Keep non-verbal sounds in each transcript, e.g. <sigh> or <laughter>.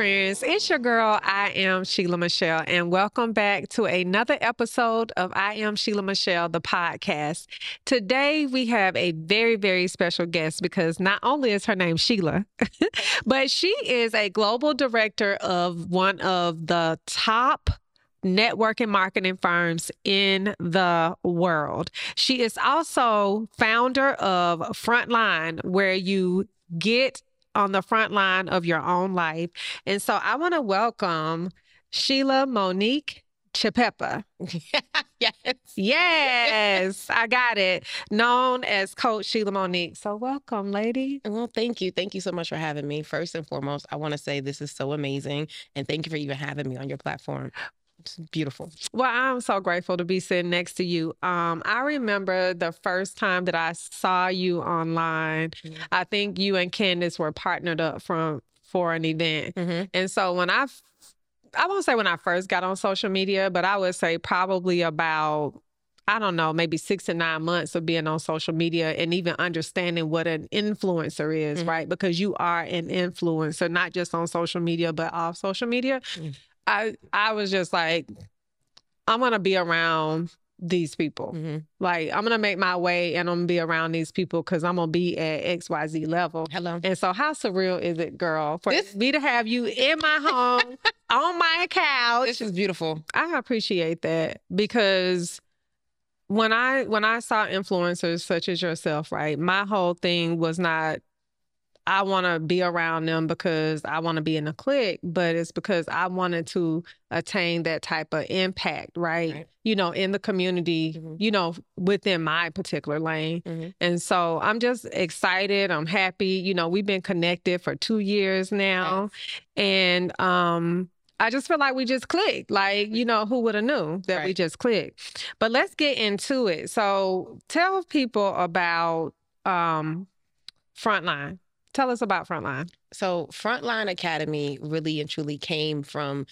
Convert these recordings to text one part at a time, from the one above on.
friends. It's your girl, I am Sheila Michelle, and welcome back to another episode of I am Sheila Michelle, the podcast. Today, we have a very, very special guest because not only is her name Sheila, <laughs> but she is a global director of one of the top networking marketing firms in the world. She is also founder of Frontline, where you get on the front line of your own life. And so I want to welcome Sheila Monique Chapepa. <laughs> yes. Yes, I got it. Known as Coach Sheila Monique. So welcome, lady. Well, thank you. Thank you so much for having me. First and foremost, I want to say this is so amazing. And thank you for even having me on your platform. It's beautiful. Well, I'm so grateful to be sitting next to you. Um, I remember the first time that I saw you online. Mm-hmm. I think you and Candace were partnered up from for an event, mm-hmm. and so when I, I won't say when I first got on social media, but I would say probably about I don't know, maybe six to nine months of being on social media and even understanding what an influencer is, mm-hmm. right? Because you are an influencer, not just on social media, but off social media. Mm-hmm. I I was just like, I'm gonna be around these people. Mm-hmm. Like I'm gonna make my way and I'm gonna be around these people because I'm gonna be at XYZ level. Hello. And so how surreal is it, girl, for this... me to have you in my home <laughs> on my couch? This is beautiful. I appreciate that because when I when I saw influencers such as yourself, right, my whole thing was not I want to be around them because I want to be in a clique, but it's because I wanted to attain that type of impact, right? right. You know, in the community, mm-hmm. you know, within my particular lane. Mm-hmm. And so I'm just excited. I'm happy. You know, we've been connected for two years now. And, um, I just feel like we just clicked. Like, you know, who would have knew that right. we just clicked? But let's get into it. So tell people about um Frontline. Tell us about Frontline. So, Frontline Academy really and truly came from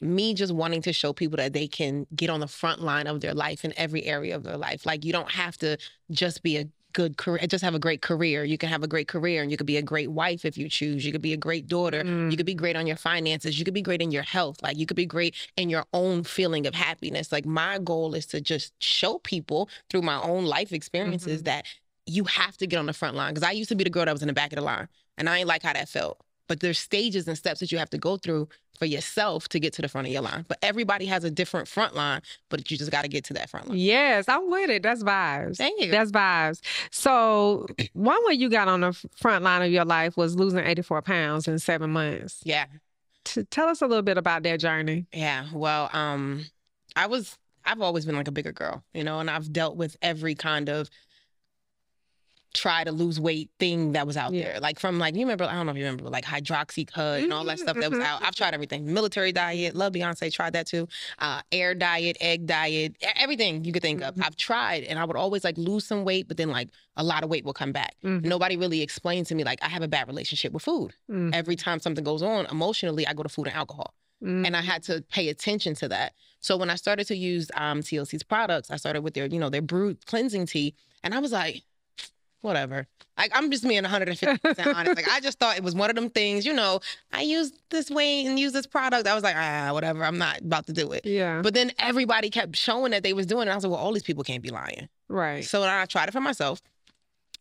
me just wanting to show people that they can get on the front line of their life in every area of their life. Like, you don't have to just be a good career, just have a great career. You can have a great career and you could be a great wife if you choose. You could be a great daughter. Mm. You could be great on your finances. You could be great in your health. Like you could be great in your own feeling of happiness. Like my goal is to just show people through my own life experiences mm-hmm. that you have to get on the front line. Because I used to be the girl that was in the back of the line, and I ain't like how that felt. But there's stages and steps that you have to go through for yourself to get to the front of your line. But everybody has a different front line, but you just got to get to that front line. Yes, I'm with it. That's vibes. Thank you. That's vibes. So <clears throat> one way you got on the front line of your life was losing 84 pounds in seven months. Yeah. To tell us a little bit about that journey. Yeah. Well, um, I was I've always been like a bigger girl, you know, and I've dealt with every kind of try to lose weight thing that was out yeah. there. Like from like you remember I don't know if you remember like hydroxycut and all that stuff that was out. I've tried everything. Military diet, love Beyonce, tried that too. Uh, air diet, egg diet, everything you could think of. Mm-hmm. I've tried and I would always like lose some weight, but then like a lot of weight will come back. Mm-hmm. Nobody really explained to me like I have a bad relationship with food. Mm-hmm. Every time something goes on emotionally, I go to food and alcohol. And I had to pay attention to that. So when I started to use um, TLC's products, I started with their, you know, their brute cleansing tea. And I was like, whatever. Like I'm just being 150 percent <laughs> honest. Like I just thought it was one of them things. You know, I use this way and use this product. I was like, ah, whatever. I'm not about to do it. Yeah. But then everybody kept showing that they was doing it. I was like, well, all these people can't be lying. Right. So I tried it for myself,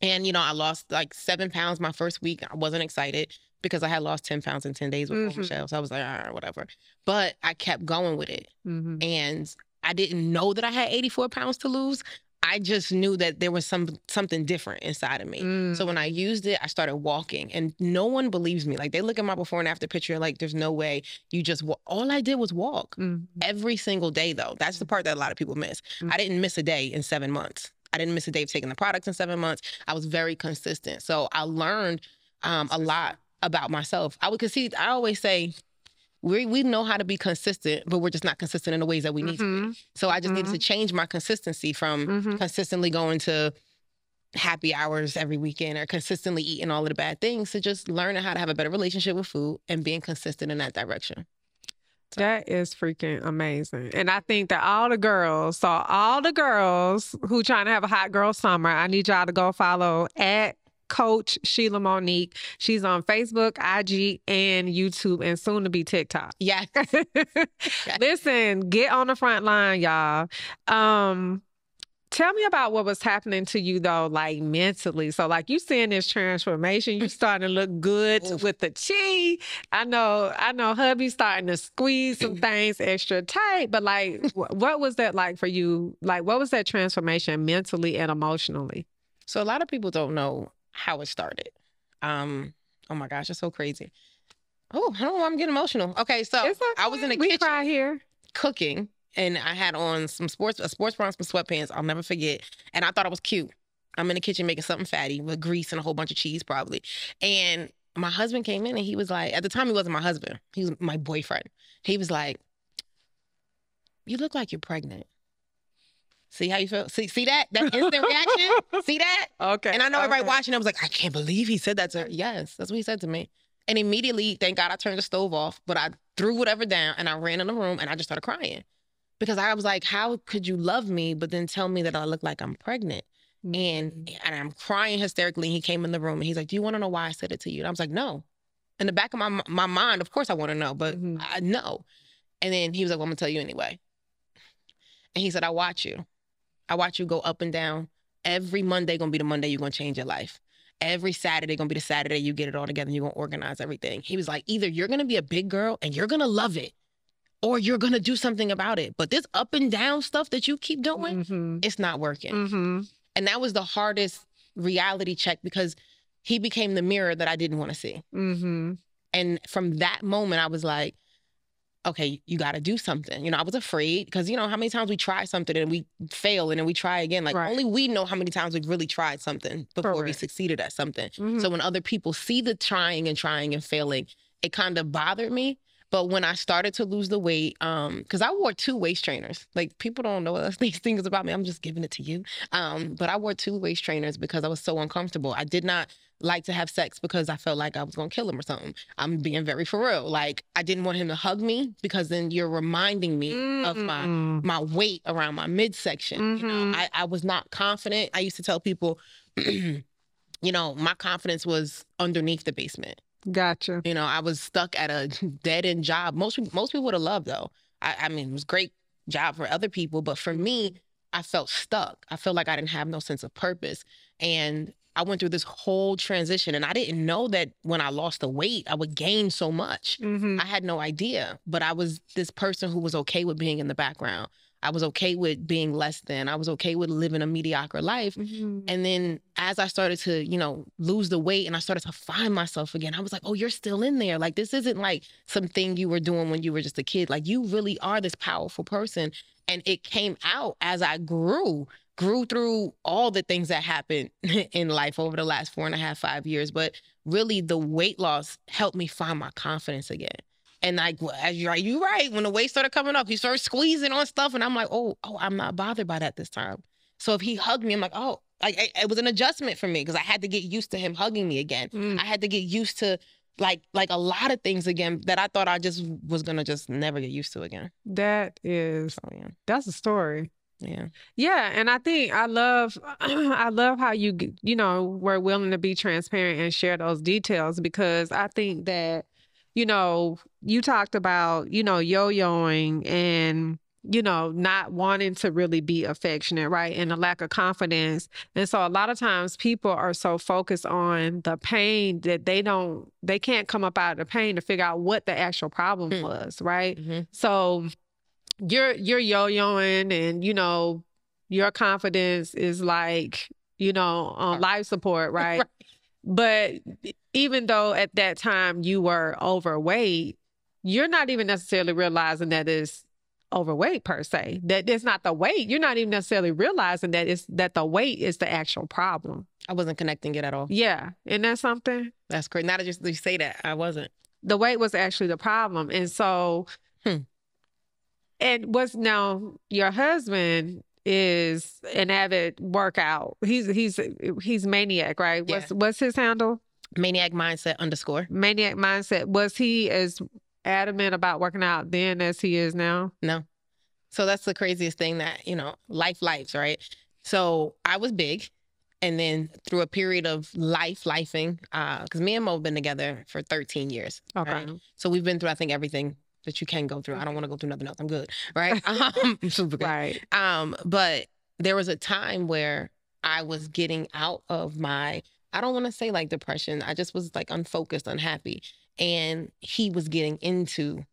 and you know, I lost like seven pounds my first week. I wasn't excited because I had lost 10 pounds in 10 days with mm-hmm. Michelle. So I was like, all right, whatever. But I kept going with it. Mm-hmm. And I didn't know that I had 84 pounds to lose I just knew that there was some something different inside of me. Mm. So when I used it, I started walking, and no one believes me. Like they look at my before and after picture, like there's no way you just walk. All I did was walk mm. every single day, though. That's the part that a lot of people miss. Mm. I didn't miss a day in seven months. I didn't miss a day of taking the products in seven months. I was very consistent. So I learned um, a lot about myself. I would concede. I always say we we know how to be consistent, but we're just not consistent in the ways that we need mm-hmm. to be. So I just mm-hmm. needed to change my consistency from mm-hmm. consistently going to happy hours every weekend or consistently eating all of the bad things to just learning how to have a better relationship with food and being consistent in that direction. So. That is freaking amazing. And I think that all the girls, so all the girls who trying to have a hot girl summer, I need y'all to go follow at Coach Sheila Monique. She's on Facebook, IG, and YouTube, and soon to be TikTok. Yeah. <laughs> Listen, get on the front line, y'all. Um, Tell me about what was happening to you though, like mentally. So, like you seeing this transformation, you starting to look good Oof. with the chi. I know, I know, hubby starting to squeeze some <clears throat> things extra tight. But like, what was that like for you? Like, what was that transformation mentally and emotionally? So, a lot of people don't know how it started. Um, oh my gosh, it's so crazy. Oh, I don't know. I'm getting emotional. Okay, so okay. I was in the we kitchen. cry here cooking and I had on some sports a sports bra and some sweatpants. I'll never forget. And I thought it was cute. I'm in the kitchen making something fatty with grease and a whole bunch of cheese, probably. And my husband came in and he was like, at the time he wasn't my husband. He was my boyfriend. He was like, You look like you're pregnant. See how you feel? See, see that? That instant reaction? <laughs> See that? Okay. And I know okay. everybody watching, I was like, I can't believe he said that to her. Yes, that's what he said to me. And immediately, thank God I turned the stove off, but I threw whatever down and I ran in the room and I just started crying because I was like, how could you love me, but then tell me that I look like I'm pregnant? Mm-hmm. And and I'm crying hysterically. And he came in the room and he's like, Do you want to know why I said it to you? And I was like, No. In the back of my my mind, of course I want to know, but mm-hmm. I know. And then he was like, Well, I'm gonna tell you anyway. And he said, I watch you. I watch you go up and down. Every Monday gonna be the Monday you're gonna change your life. Every Saturday gonna be the Saturday you get it all together and you're gonna organize everything. He was like, either you're gonna be a big girl and you're gonna love it, or you're to do something about it. But this up and down stuff that you keep doing, mm-hmm. it's not working. Mm-hmm. And that was the hardest reality check because he became the mirror that I didn't want to see. Mm-hmm. And from that moment, I was like, okay, you got to do something. You know, I was afraid because, you know, how many times we try something and we fail and then we try again. Like, right. only we know how many times we've really tried something before Correct. we succeeded at something. Mm-hmm. So when other people see the trying and trying and failing, it kind of bothered me. But when I started to lose the weight, um, because I wore two waist trainers. Like people don't know <laughs> these things about me. I'm just giving it to you. Um, but I wore two waist trainers because I was so uncomfortable. I did not like to have sex because I felt like I was gonna kill him or something. I'm being very for real. Like I didn't want him to hug me because then you're reminding me mm of my my weight around my midsection. Mm-hmm. You know, mm-hmm. I, I was not confident. I used to tell people, <clears throat> you know, my confidence was underneath the basement. Gotcha. You know, I was stuck at a <laughs> dead end job. Most most people would have loved though. I, I mean, it was great job for other people, but for me, I felt stuck. I felt like I didn't have no sense of purpose. And I went through this whole transition and I didn't know that when I lost the weight, I would gain so much. Mm-hmm. I had no idea, but I was this person who was okay with being in the background. I was okay with being less than. I was okay with living a mediocre life. Mm-hmm. And then as I started to, you know, lose the weight and I started to find myself again, I was like, oh, you're still in there. Like, this isn't like something you were doing when you were just a kid. Like, you really are this powerful person. And it came out as I grew, grew through all the things that happened <laughs> in life over the last four and a half, five years. But really, the weight loss helped me find my confidence again. And like, as you're right, you're right. When the weight started coming up, he started squeezing on stuff, and I'm like, oh, oh, I'm not bothered by that this time. So if he hugged me, I'm like, oh, like it was an adjustment for me because I had to get used to him hugging me again. Mm. I had to get used to like like a lot of things again that I thought I just was gonna just never get used to again. That is, oh, yeah. that's a story. Yeah. Yeah, and I think I love <clears throat> I love how you you know were willing to be transparent and share those details because I think that you know, you talked about, you know, yo-yoing and you know, not wanting to really be affectionate, right? And a lack of confidence. And so a lot of times people are so focused on the pain that they don't, they can't come up out of the pain to figure out what the actual problem mm. was, right? Mm-hmm. So you're, you're yo-yoing and, you know, your confidence is like, you know, on life support, <laughs> right? right. But even though at that time you were overweight, you're not even necessarily realizing that it's overweight per se. That it's not the weight. You're not even necessarily realizing that it's that the weight is the actual problem. I wasn't connecting it at all. Yeah. Isn't that something? That's great. Now that you say that, I wasn't. The weight was actually the problem. And so hmm. and was now your husband is an avid workout. He's he's he's maniac, right? Yeah. What's what's his handle? Maniac mindset underscore. Maniac mindset. Was he as adamant about working out then as he is now? No. So that's the craziest thing that, you know, life lives, right? So I was big and then through a period of life, lifing, because uh, me and Mo have been together for 13 years. Okay. Right? So we've been through, I think, everything that you can go through. I don't want to go through nothing else. I'm good. Right. <laughs> um, <laughs> super good. Right. Um, but there was a time where I was getting out of my, I don't want to say like depression. I just was like unfocused, unhappy. And he was getting into,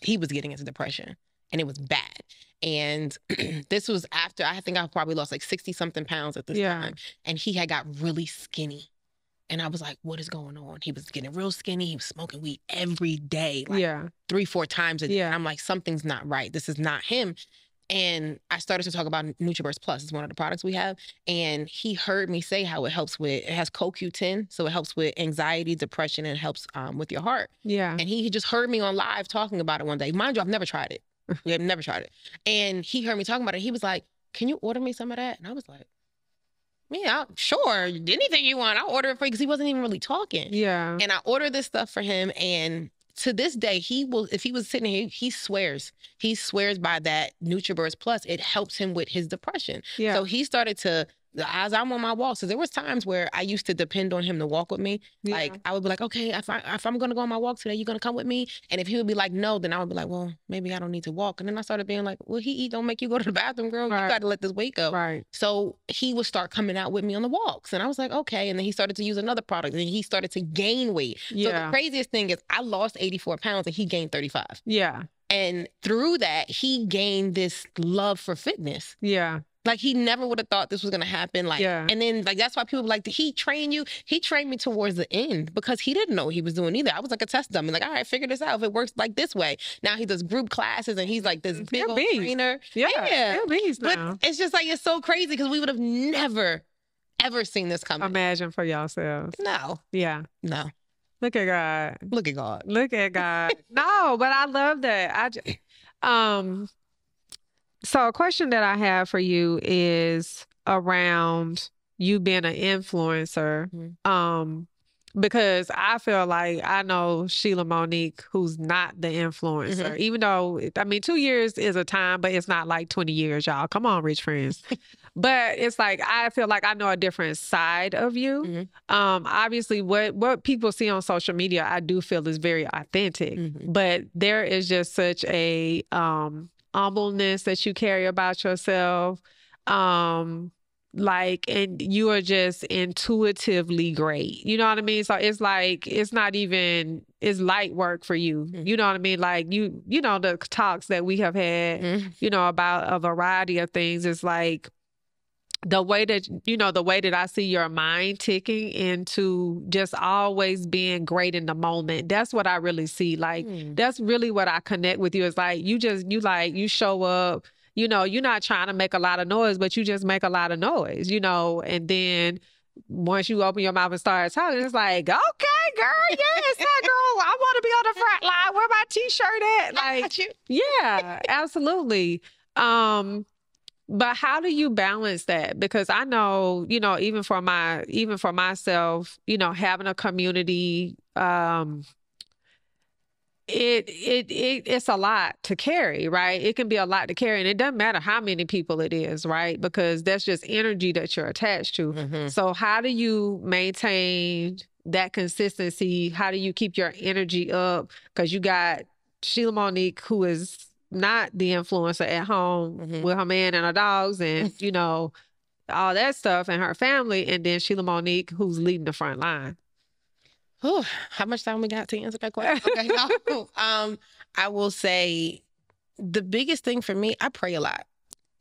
he was getting into depression and it was bad. And <clears throat> this was after I think I probably lost like 60 something pounds at this yeah. time. And he had got really skinny. And I was like, what is going on? He was getting real skinny. He was smoking weed every day, like yeah. three, four times a day. Yeah. I'm like, something's not right. This is not him. And I started to talk about NutriBurst Plus. It's one of the products we have. And he heard me say how it helps with, it has CoQ10. So it helps with anxiety, depression, and helps um, with your heart. Yeah. And he just heard me on live talking about it one day. Mind you, I've never tried it. <laughs> We have never tried it. And he heard me talking about it. He was like, Can you order me some of that? And I was like, yeah, sure. Anything you want, I'll order it for you because he wasn't even really talking. Yeah. And I ordered this stuff for him. And to this day, he will, if he was sitting here, he swears. He swears by that NutriBurst Plus. It helps him with his depression. Yeah. So he started to as I'm on my walks, so there was times where I used to depend on him to walk with me. Yeah. Like I would be like, okay, if I if I'm gonna go on my walk today, you gonna come with me? And if he would be like, no, then I would be like, well, maybe I don't need to walk. And then I started being like, well, he eat don't make you go to the bathroom, girl. Right. You got to let this weight go. Right. So he would start coming out with me on the walks, and I was like, okay. And then he started to use another product, and he started to gain weight. Yeah. So the craziest thing is, I lost 84 pounds, and he gained 35. Yeah. And through that, he gained this love for fitness. Yeah. Like he never would have thought this was gonna happen. Like, yeah. and then like that's why people like, did he train you? He trained me towards the end because he didn't know what he was doing either. I was like a test dummy. Like, all right, figure this out. If it works like this way, now he does group classes and he's like this mm, big old trainer. Yeah, yeah. But it's just like it's so crazy because we would have never ever seen this coming. Imagine for yourselves. No. Yeah. No. Look at God. Look at God. Look at God. no, but I love that. I just, um so, a question that I have for you is around you being an influencer. Mm-hmm. Um, because I feel like I know Sheila Monique, who's not the influencer, mm-hmm. even though I mean, two years is a time, but it's not like 20 years, y'all. Come on, rich friends. <laughs> but it's like I feel like I know a different side of you. Mm-hmm. Um, obviously, what what people see on social media, I do feel is very authentic. Mm-hmm. But there is just such a um humbleness that you carry about yourself. Um, like and you are just intuitively great you know what i mean so it's like it's not even it's light work for you mm-hmm. you know what i mean like you you know the talks that we have had mm-hmm. you know about a variety of things it's like the way that you know the way that i see your mind ticking into just always being great in the moment that's what i really see like mm. that's really what i connect with you is like you just you like you show up you know you're not trying to make a lot of noise but you just make a lot of noise you know and then once you open your mouth and start talking, it's like, okay, girl, yes, that girl, I want to be on the front line. Where my t-shirt at? <laughs> Like, yeah, absolutely. Um, but how do you balance that? Because i know you know even for my even for myself you know having a community um it, it it it's a lot to carry right? It can be a lot to carry and it doesn't matter how many people it is right? Because that's just energy that you're attached to. Mm-hmm. so how do you maintain that consistency? How do you keep your energy up? Because you got sheila monique who is not the influencer at home mm-hmm. with her man and her dogs and, <laughs> you know, all that stuff and her family. And then Sheila Monique, who's leading the front line. Whew, how much time we got to answer that question? Okay, <laughs> no. <laughs> um, I will say the biggest thing for me, I pray a lot.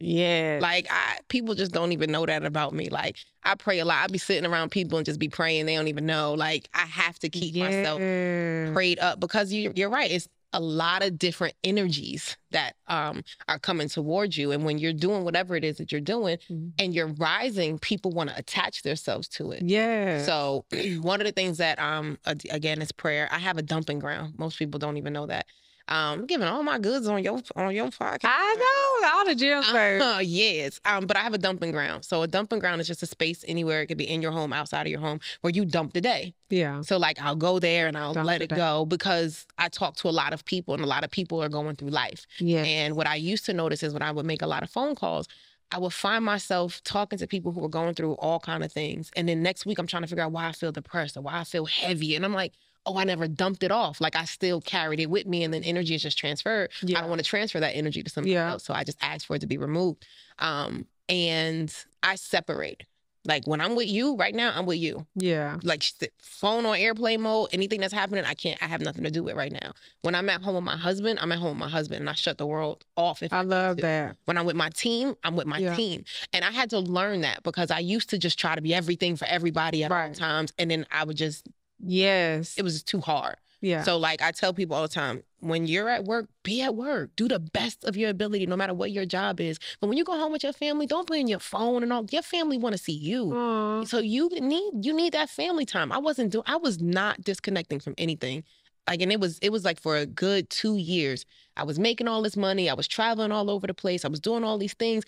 Yeah. Like I people just don't even know that about me. Like I pray a lot. I be sitting around people and just be praying. They don't even know. Like I have to keep yeah. myself prayed up because you you're right. It's a lot of different energies that um, are coming towards you. And when you're doing whatever it is that you're doing mm-hmm. and you're rising, people want to attach themselves to it. Yeah. So <clears throat> one of the things that um again is prayer. I have a dumping ground. Most people don't even know that. Um, I'm giving all my goods on your on your podcast. I know all the gems uh, yes. Um, but I have a dumping ground. So a dumping ground is just a space anywhere. It could be in your home, outside of your home, where you dump the day. Yeah. So like I'll go there and I'll dump let it go because I talk to a lot of people and a lot of people are going through life. Yeah. And what I used to notice is when I would make a lot of phone calls, I would find myself talking to people who are going through all kind of things. And then next week I'm trying to figure out why I feel depressed or why I feel heavy. And I'm like, oh, I never dumped it off. Like I still carried it with me and then energy is just transferred. Yeah. I don't want to transfer that energy to somebody yeah. else. So I just asked for it to be removed. Um, and I separate. Like when I'm with you right now, I'm with you. Yeah. Like phone on airplane mode, anything that's happening, I can't, I have nothing to do with right now. When I'm at home with my husband, I'm at home with my husband and I shut the world off. If I, I love that. When I'm with my team, I'm with my yeah. team. And I had to learn that because I used to just try to be everything for everybody at right. all times. And then I would just, yes, it was too hard. Yeah. So like I tell people all the time, when you're at work, be at work. Do the best of your ability, no matter what your job is. But when you go home with your family, don't play on your phone and all. Your family want to see you. Aww. So you need you need that family time. I wasn't doing. I was not disconnecting from anything. Like, and it was it was like for a good two years. I was making all this money. I was traveling all over the place. I was doing all these things.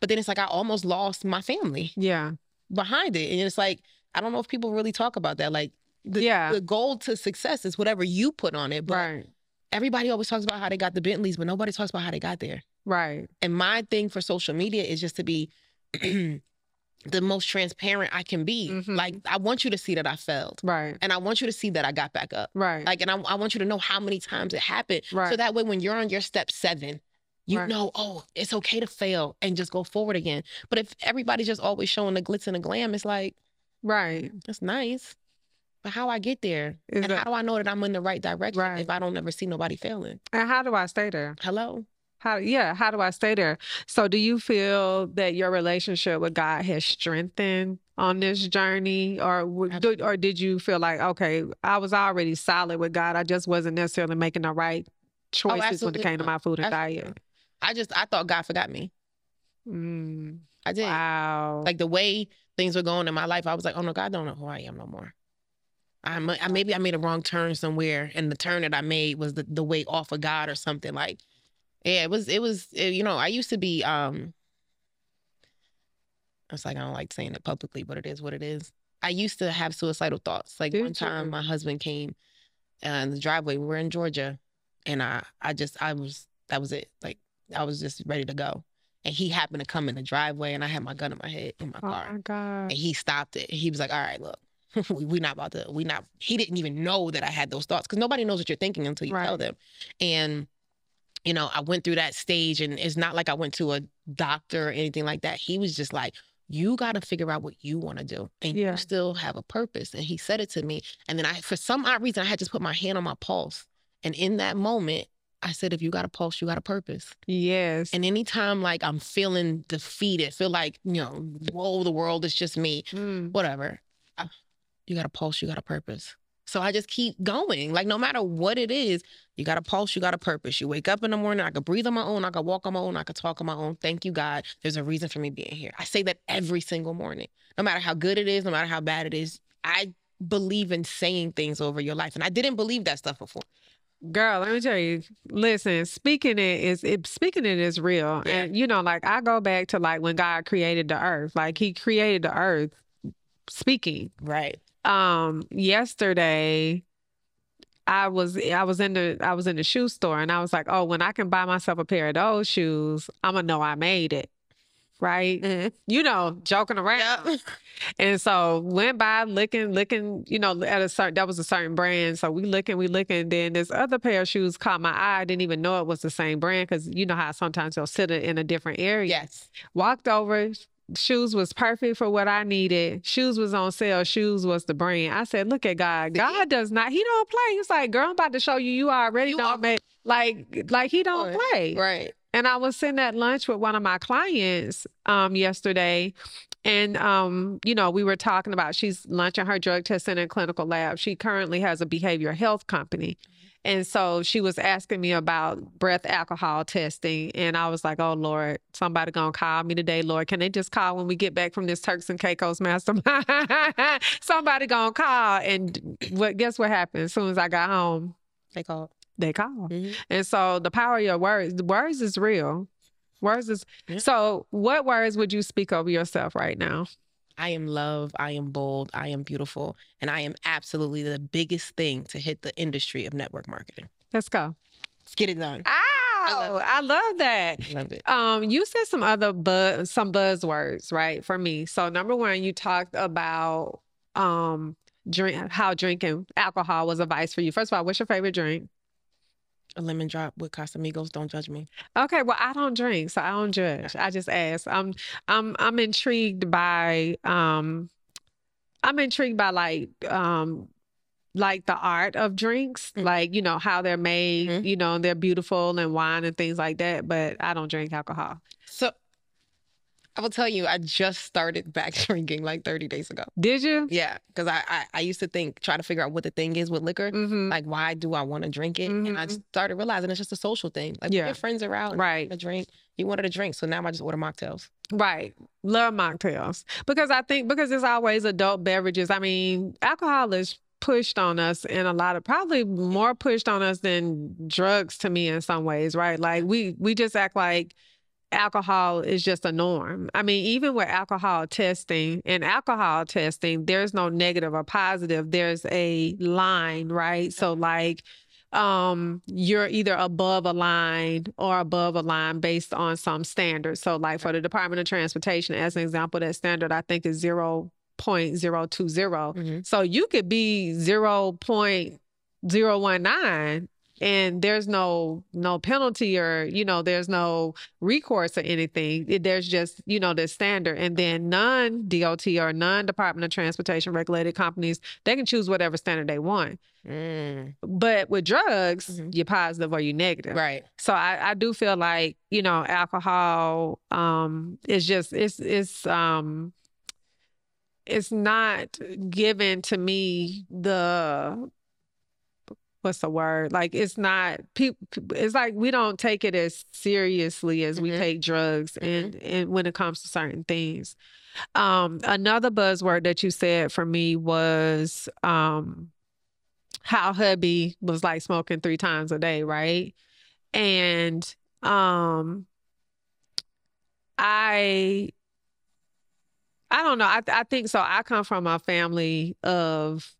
But then it's like I almost lost my family. Yeah. Behind it, and it's like I don't know if people really talk about that. Like the, yeah. the goal to success is whatever you put on it. But right. everybody always talks about how they got the Bentleys, but nobody talks about how they got there. Right. And my thing for social media is just to be <clears throat> the most transparent I can be. Mm-hmm. Like I want you to see that I failed. Right. And I want you to see that I got back up. Right. Like and I, I want you to know how many times it happened. Right. So that way when you're on your step seven, you right. know, oh, it's okay to fail and just go forward again. But if everybody's just always showing the glitz and the glam, it's like, right, that's nice. But how I get there, Is and that, how do I know that I'm in the right direction right. if I don't ever see nobody failing? And how do I stay there? Hello. How yeah, how do I stay there? So do you feel that your relationship with God has strengthened on this journey or or did you feel like okay, I was already solid with God. I just wasn't necessarily making the right oh, choices oh, when it came to my food and absolutely. diet. I just I thought God forgot me. Mm. I did. Wow. Like the way things were going in my life, I was like, oh no, God don't know who I am no more. I, I maybe I made a wrong turn somewhere, and the turn that I made was the, the way off of God or something. Like, yeah, it was it was it, you know I used to be um. It's like I don't like saying it publicly, but it is what it is. I used to have suicidal thoughts. Like Did one time, you? my husband came uh, in the driveway. We were in Georgia, and I I just I was that was it. Like I was just ready to go. And he happened to come in the driveway, and I had my gun in my head in my oh car. My God. And he stopped it. He was like, "All right, look, <laughs> we, we not about to we not he didn't even know that i had those thoughts because nobody knows what you're thinking until you right. tell them and you know i went through that stage and it's not like i went to a doctor or anything like that he was just like you got to figure out what you want to do and yeah. you still have a purpose and he said it to me and then i for some odd reason i had just put my hand on my pulse and in that moment I said, if you got a pulse, you got a purpose. Yes. And anytime like I'm feeling defeated, feel like, you know, whoa, the world is just me, mm. whatever. I, you got a pulse, you got a purpose. So I just keep going. Like no matter what it is, you got a pulse, you got a purpose. You wake up in the morning, I could breathe on my own, I could walk on my own, I could talk on my own. Thank you, God. There's a reason for me being here. I say that every single morning. No matter how good it is, no matter how bad it is, I believe in saying things over your life. And I didn't believe that stuff before. Girl, let me tell you. Listen, speaking it is it speaking it is real. Yeah. And you know, like I go back to like when God created the earth. Like he created the earth speaking. Right um yesterday I was I was in the I was in the shoe store and I was like, oh, when I can buy myself a pair of those shoes, I'm gonna know I made it. Right? Mm-hmm. You know, joking around. Yep. And so went by looking, looking, you know, at a certain that was a certain brand. So we looking, we looking. Then this other pair of shoes caught my eye. I didn't even know it was the same brand because you know how sometimes they'll sit in a different area. Yes. Walked over, shoes was perfect for what I needed. Shoes was on sale. Shoes was the brand. I said, look at God. God does not, he don't play. He's like, girl, I'm about to show you, you already you don't are- make, like, like he don't play. Right. And I was sitting at lunch with one of my clients um, yesterday. And, um, you know, we were talking about she's launching her drug testing and clinical lab. She currently has a behavioral health company. And so she was asking me about breath alcohol testing. And I was like, oh, Lord, somebody going to call me today, Lord. Can they just call when we get back from this Turks and Caicos mastermind? <laughs> somebody going to call. And what? guess what happened? As soon as I got home, they called. They called. Mm-hmm. And so the power of your words, the words is real. Words is yeah. so. What words would you speak over yourself right now? I am love, I am bold, I am beautiful, and I am absolutely the biggest thing to hit the industry of network marketing. Let's go. Let's get it done. Ah! Wow, I love that. Love it. Um, you said some other buzz, some buzzwords, right? For me. So number one, you talked about um drink how drinking alcohol was a vice for you. First of all, what's your favorite drink? A lemon drop with Casamigos. Don't judge me. Okay, well, I don't drink, so I don't judge. I just ask. I'm I'm I'm intrigued by um I'm intrigued by like um like the art of drinks, Mm. like you know how they're made, Mhm. you know, they're beautiful and wine and things like that, but I don't drink alcohol. So I will tell you, I just started back <laughs> drinking like 30 days ago. Did you? Yeah, because I, I I used to think, try to figure out what the thing is with liquor. Mm-hmm. Like, why do I want to drink it? And I Mhm. started realizing it's just a social thing. Like, Yeah. your friends are out Right. a drink, you wanted a drink. So now I just order mocktails. Right. Love mocktails. Because I think because it's always adult beverages. I mean, alcohol is pushed on us in a lot of probably more pushed on us than drugs to me in some ways, right? Like we we just act like alcohol is just a norm. I mean, even with alcohol testing and alcohol testing, there's no negative or positive. There's a line, right? So like um you're either above a line or above a line based on some standard. So like for the Department of Transportation as an example that standard I think is 0.020. Mhm. So you could be 0.019 and there's no no penalty or you know there's no recourse or anything. It- There's just you know the standard and then non DOT or non Department of Transportation regulated companies they can choose whatever standard they want. Mm, But with drugs, Mhm. you're positive or you're negative. right. So I, I do feel like, you know, alcohol um is just it's it's um it's not given to me the what's the word? Like it's not people it's like we don't take it as seriously as we Mhm. take drugs and and when it comes to certain things. Um another buzzword that you said for me was um how hubby was like smoking three times a day, right? And um I I don't know. I I think so. I come from a family of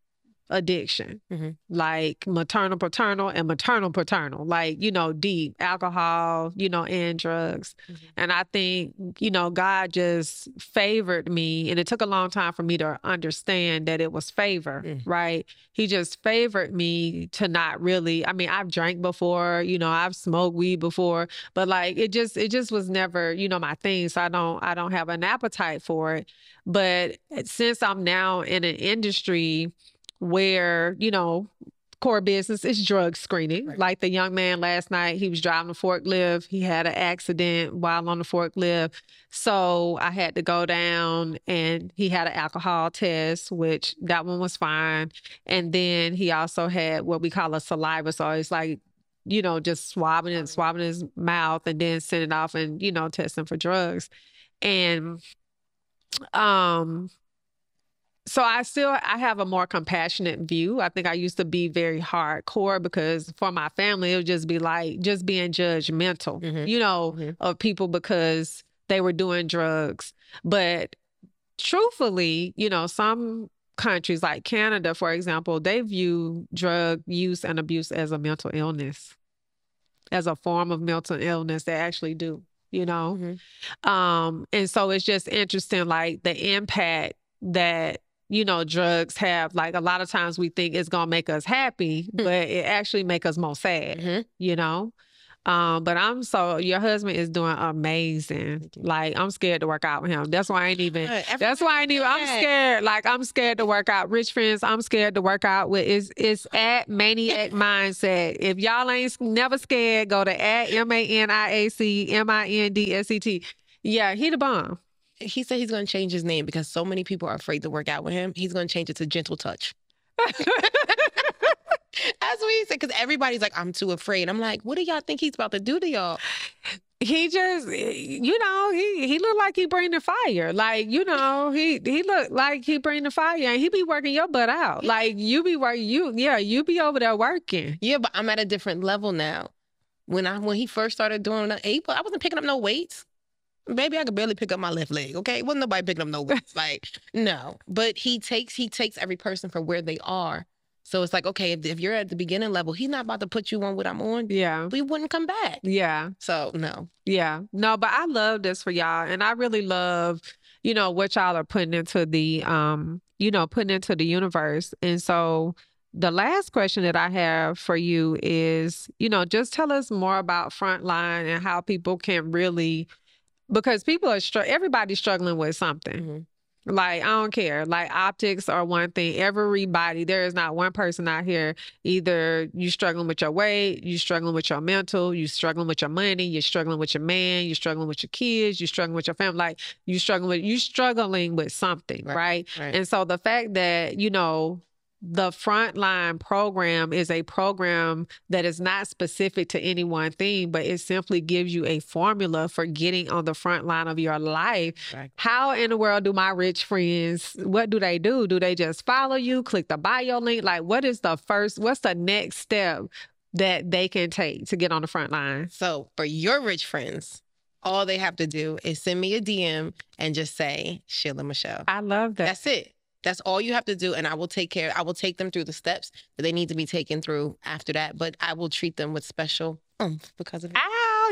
addiction, Mhm. like maternal, paternal, and maternal, paternal, like, you know, deep alcohol, you know, and drugs. Mhm. And I think, you know, God just favored me. And it took a long time for me to understand that it was favor, Mm. right? He just favored me to not really, I mean, I've drank before, you know, I've smoked weed before, but like it just, it just was never, you know, my thing. So I don't, I don't have an appetite for it. But since I'm now in an industry where, you know, core business is drug screening. Right. Like the young man last night, he was driving a forklift. He had an accident while on the forklift. So I had to go down and he had an alcohol test, which that one was fine. And then he also had what we call a saliva. So it's like, you know, just swabbing and swabbing his mouth and then sending off and, you know, testing for drugs. And um so I still I have a more compassionate view. I think I used to be very hardcore because for my family it would just be like just being judgmental, Mhm. you know, Mhm. of people because they were doing drugs. But truthfully, you know, some countries like Canada, for example, they view drug use and abuse as a mental illness, as a form of mental illness. They actually do, you know. Mhm. Um, and so it's just interesting, like the impact that you know drugs have. Like a lot of times we think it's gonna make us happy, Hmm. but it actually make us more sad. Mhm. You know. Um, but I'm so your husband is doing amazing. Like I'm scared to work out with him. That's why I ain't even. Good. That's why I ain't even. I'm scared. Like I'm scared to work out. Rich friends, I'm scared to work out with. It's it's at Maniac <laughs> Mindset. If y'all ain't never scared, go to at M A N I A C M I N D S E T. Yeah, he the bomb. He said he's going to change his name because so many people are afraid to work out with him. He's going to change it to Gentle Touch. <laughs> That's what he said. Because everybody's like, I'm too afraid. I'm like, what do y'all think he's about to do to y'all? he just you know he he look like he bring the fire like you know he he look like he bring the fire and he be working your butt out like you be working you yeah you be over there working Yeah, but I'm at a different level now. When I when he first started doing eight, I wasn't picking up no weights. Baby, I could barely pick up my left leg. Okay, wasn't nobody picking up no <laughs> weights. like no, but he takes he takes every person for where they are, So it's like, okay, if, if you're at the beginning level, he's not about to put you on what I'm on. Yeah. We wouldn't come back. Yeah. So no. Yeah. No, but I love this for y'all. And I really love, you know, what y'all are putting into the um, you know, putting into the universe. And so the last question that I have for you is, you know, just tell us more about Frontline and how people can really, because people are, str- everybody's struggling with something. Mm-hmm. Like, I don't care. Like, optics are one thing. Everybody, there is not one person out here. Either you struggling with your weight, you struggling with your mental, you struggling with your money, you're struggling with your man, you're struggling with your kids, you're struggling with your family. Like, you struggling with, you struggling with something, Right, right? right. And so the fact that, you know, the frontline program is a program that is not specific to any one thing, but it simply gives you a formula for getting on the front line of your life. How in the world do my rich friends, what do they do? Do they just follow you, click the bio link? Like, what is the first, what's the next step that they can take to get on the front line? So for your rich friends, all they have to do is send me a DM and just say Sheila Michelle. I love that. That's it. That's all you have to do, and I will take care. I will take them through the steps that they need to be taken through after that. But I will treat them with special oomph because of it.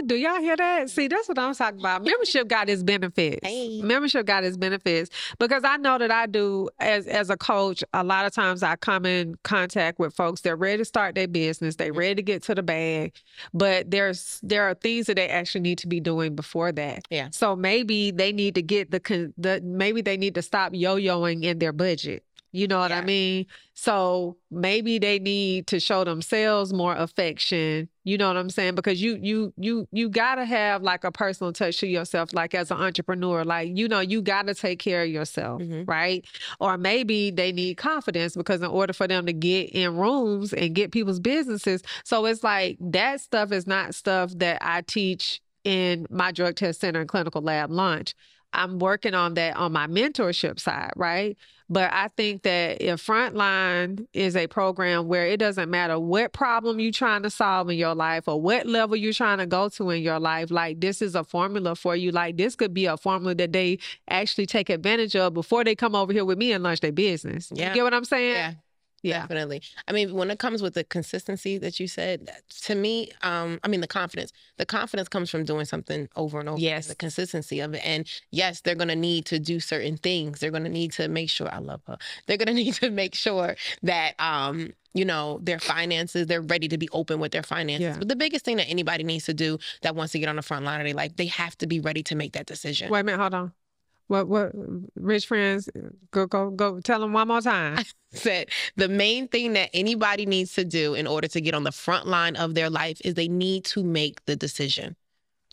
Do y'all hear that? See, that's what I'm talking about. Membership got its benefits. Hey. Membership got its benefits because I know that I do as as a coach. A lot of times I come in contact with folks. They're ready to start their business. They're Mm-hmm. ready to get to the bag, but there's there are things that they actually need to be doing before that. Yeah. So maybe they need to get the con- the maybe they need to stop yo-yoing in their budget. You know what I mean? So maybe they need to show themselves more affection. You know what I'm saying? Because you you you you gotta have like a personal touch to yourself, like as an entrepreneur. Like, you know, you gotta take care of yourself, Mhm. right? Or maybe they need confidence because in order for them to get in rooms and get people's businesses. So it's like that stuff is not stuff that I teach in my drug test center and clinical lab launch. I'm working on that on my mentorship side, right? But I think that if Frontline is a program where it doesn't matter what problem you're trying to solve in your life or what level you're trying to go to in your life, like this is a formula for you. Like this could be a formula that they actually take advantage of before they come over here with me and launch their business. Yeah. You get what I'm saying? Yeah. Yeah. Definitely. I mean, when it comes with the consistency that you said, to me, um, I mean the confidence. The confidence comes from doing something over and over. Yes. The consistency of it. And yes, they're gonna need to do certain things. They're gonna need to make sure I love her. <laughs> They're gonna need to make sure that um, you know, their finances, they're ready to be open with their finances. Yeah. But the biggest thing that anybody needs to do that wants to get on the front line of their life, they have to be ready to make that decision. Wait a minute, hold on. What what rich friends go go go tell them one more time. <laughs> said the main thing that anybody needs to do in order to get on the front line of their life is they need to make the decision.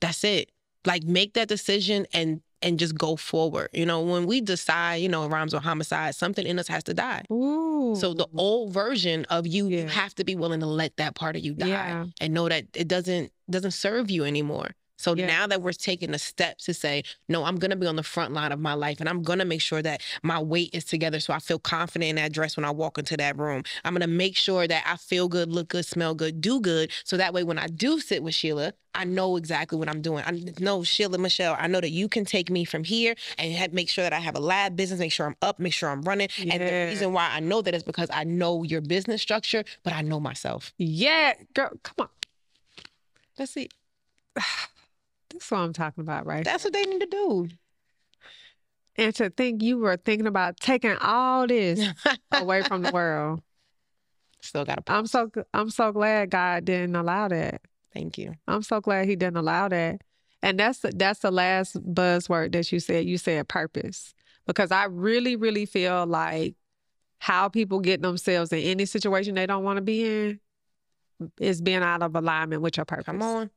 That's it. Like make that decision and and just go forward. You know, when we decide, you know, rhymes with homicide, something in us has to die. Ooh. So the old version of you, you have to be willing to let that part of you die Yeah. and know that it doesn't doesn't serve you anymore. So Yeah. now that we're taking the steps to say, no, I'm gonna be on the front line of my life and I'm gonna make sure that my weight is together so I feel confident in that dress when I walk into that room. I'm gonna make sure that I feel good, look good, smell good, do good. So that way when I do sit with Sheila, I know exactly what I'm doing. I know Sheila Michelle, I know that you can take me from here and have, make sure that I have a lab business, make sure I'm up, make sure I'm running. And the reason why I know that is because I know your business structure, but I know myself. yeah, girl, come on. Let's it. <sighs> <sighs> <sighs> That's what I'm talking about, right? That's what they need to do. And to think you were thinking about taking all this <laughs> away from the world. Still got to I'm so I'm so glad God didn't allow that. Thank you. I'm so glad He didn't allow that. And that's the, that's the last buzzword that you said. You said purpose because I really really feel like how people get themselves in any situation they don't want to be in is being out of alignment with your purpose. Come on.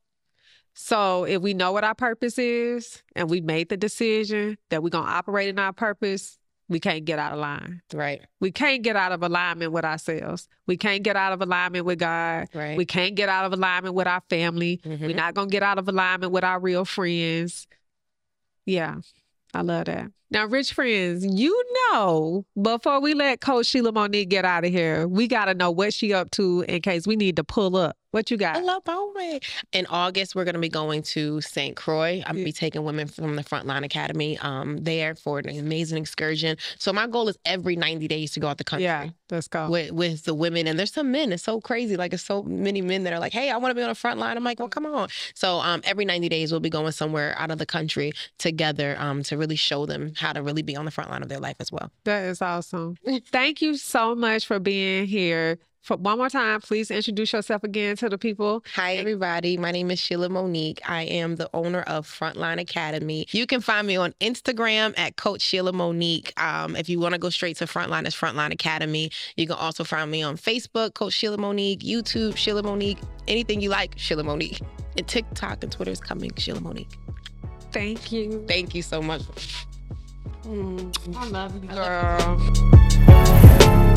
So if we know what our purpose is and we made the decision that we're gonna operate in our purpose, we can't get out of line. Right. We can't get out of alignment with ourselves. We can't get out of alignment with God. Right. We can't get out of alignment with our family. Mhm. We're not gonna get out of alignment with our real friends. Yeah, I love that. Now, rich friends, you know, before we let Coach Sheila Monique get out of here, we gotta know what she up to in case we need to pull up. What you got? I love Bowman. In August, we're going to be going to St. Croix. I'm going to be taking women from the Frontline Academy um, there for an amazing excursion. So my goal is every 90 days to go out the country. Yeah, let's go. With, with the women. And there's some men. It's so crazy. Like, it's so many men that are like, hey, I want to be on the front line. I'm like, well, come on. So um, every 90 days, we'll be going somewhere out of the country together um, to really show them how to really be on the front line of their life as well. That is awesome. Thank you so much for being here. For one more time, please introduce yourself again to the people. Hi, everybody. My name is Sheila Monique. I am the owner of Frontline Academy. You can find me on Instagram at Coach Sheila Monique. Um, if you want to go straight to Frontline, it's Frontline Academy. You can also find me on Facebook, Coach Sheila Monique, YouTube, Sheila Monique, anything you like, Sheila Monique. And TikTok and Twitter is coming, Sheila Monique. Thank you. Thank you so much. Mm, I love you, girl.